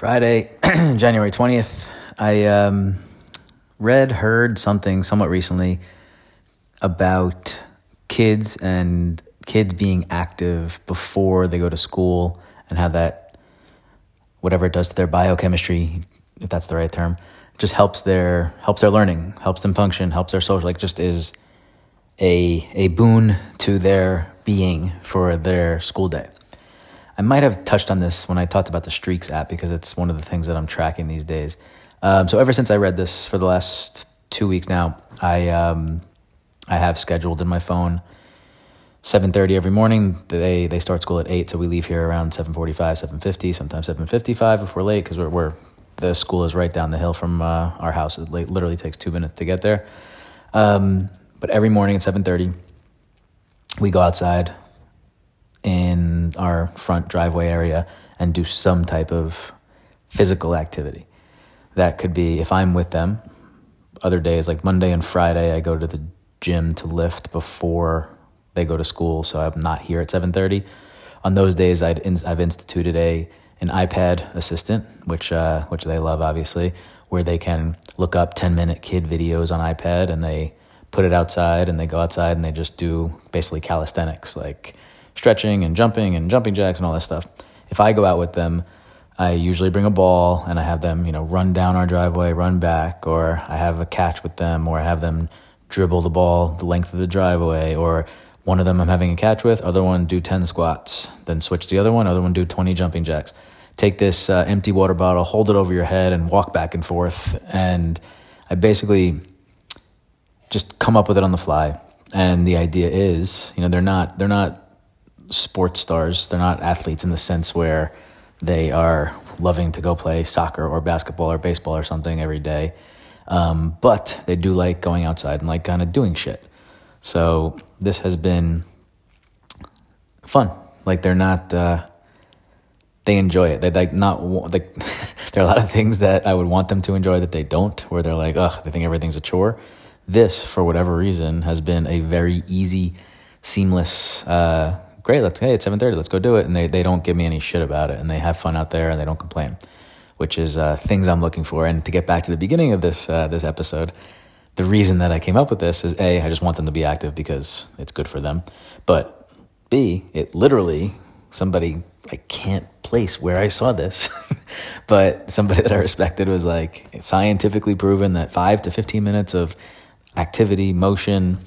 Friday, January 20th, I um, read, heard something somewhat recently about kids and kids being active before they go to school and how that, whatever it does to their biochemistry, if that's the right term, just helps their helps their learning, helps them function, helps their social, like just is a a boon to their being for their school day. I might have touched on this when I talked about the Streaks app because it's one of the things that I'm tracking these days. Um, so ever since I read this for the last two weeks now, I um, I have scheduled in my phone 7.30 every morning. They they start school at 8 so we leave here around 7.45 7.50 sometimes 7.55 if we're late because we're, we're the school is right down the hill from uh, our house. It literally takes two minutes to get there. Um, but every morning at 7.30 we go outside in our front driveway area and do some type of physical activity. That could be if I'm with them. Other days, like Monday and Friday, I go to the gym to lift before they go to school, so I'm not here at 7:30. On those days, i have instituted a an iPad assistant, which uh, which they love, obviously, where they can look up 10 minute kid videos on iPad and they put it outside and they go outside and they just do basically calisthenics, like stretching and jumping and jumping jacks and all that stuff. If I go out with them, I usually bring a ball and I have them, you know, run down our driveway, run back, or I have a catch with them, or I have them dribble the ball the length of the driveway, or one of them I'm having a catch with, other one do 10 squats, then switch the other one, other one do 20 jumping jacks. Take this uh, empty water bottle, hold it over your head, and walk back and forth. And I basically just come up with it on the fly. And the idea is, you know, they're not they're not sports stars. They're not athletes in the sense where they are loving to go play soccer or basketball or baseball or something every day. Um, but they do like going outside and like kind of doing shit. So this has been fun. Like they're not, uh, they enjoy it. They like not like there are a lot of things that I would want them to enjoy that they don't, where they're like, ugh, they think everything's a chore. This, for whatever reason, has been a very easy, seamless uh, great, let's hey, it's seven thirty, let's go do it. And they they don't give me any shit about it, and they have fun out there, and they don't complain, which is uh, things I'm looking for. And to get back to the beginning of this uh, this episode, the reason that I came up with this is a I just want them to be active because it's good for them, but b it literally somebody I can't place where I saw this, but somebody that I respected was like scientifically proven that five to fifteen minutes of activity, motion.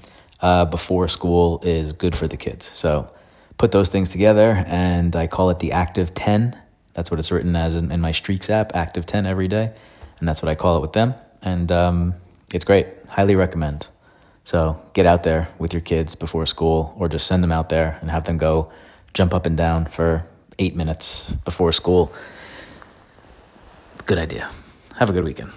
Uh, before school is good for the kids. So put those things together and I call it the Active 10. That's what it's written as in, in my Streaks app, Active 10 every day. And that's what I call it with them. And um, it's great. Highly recommend. So get out there with your kids before school or just send them out there and have them go jump up and down for eight minutes before school. Good idea. Have a good weekend.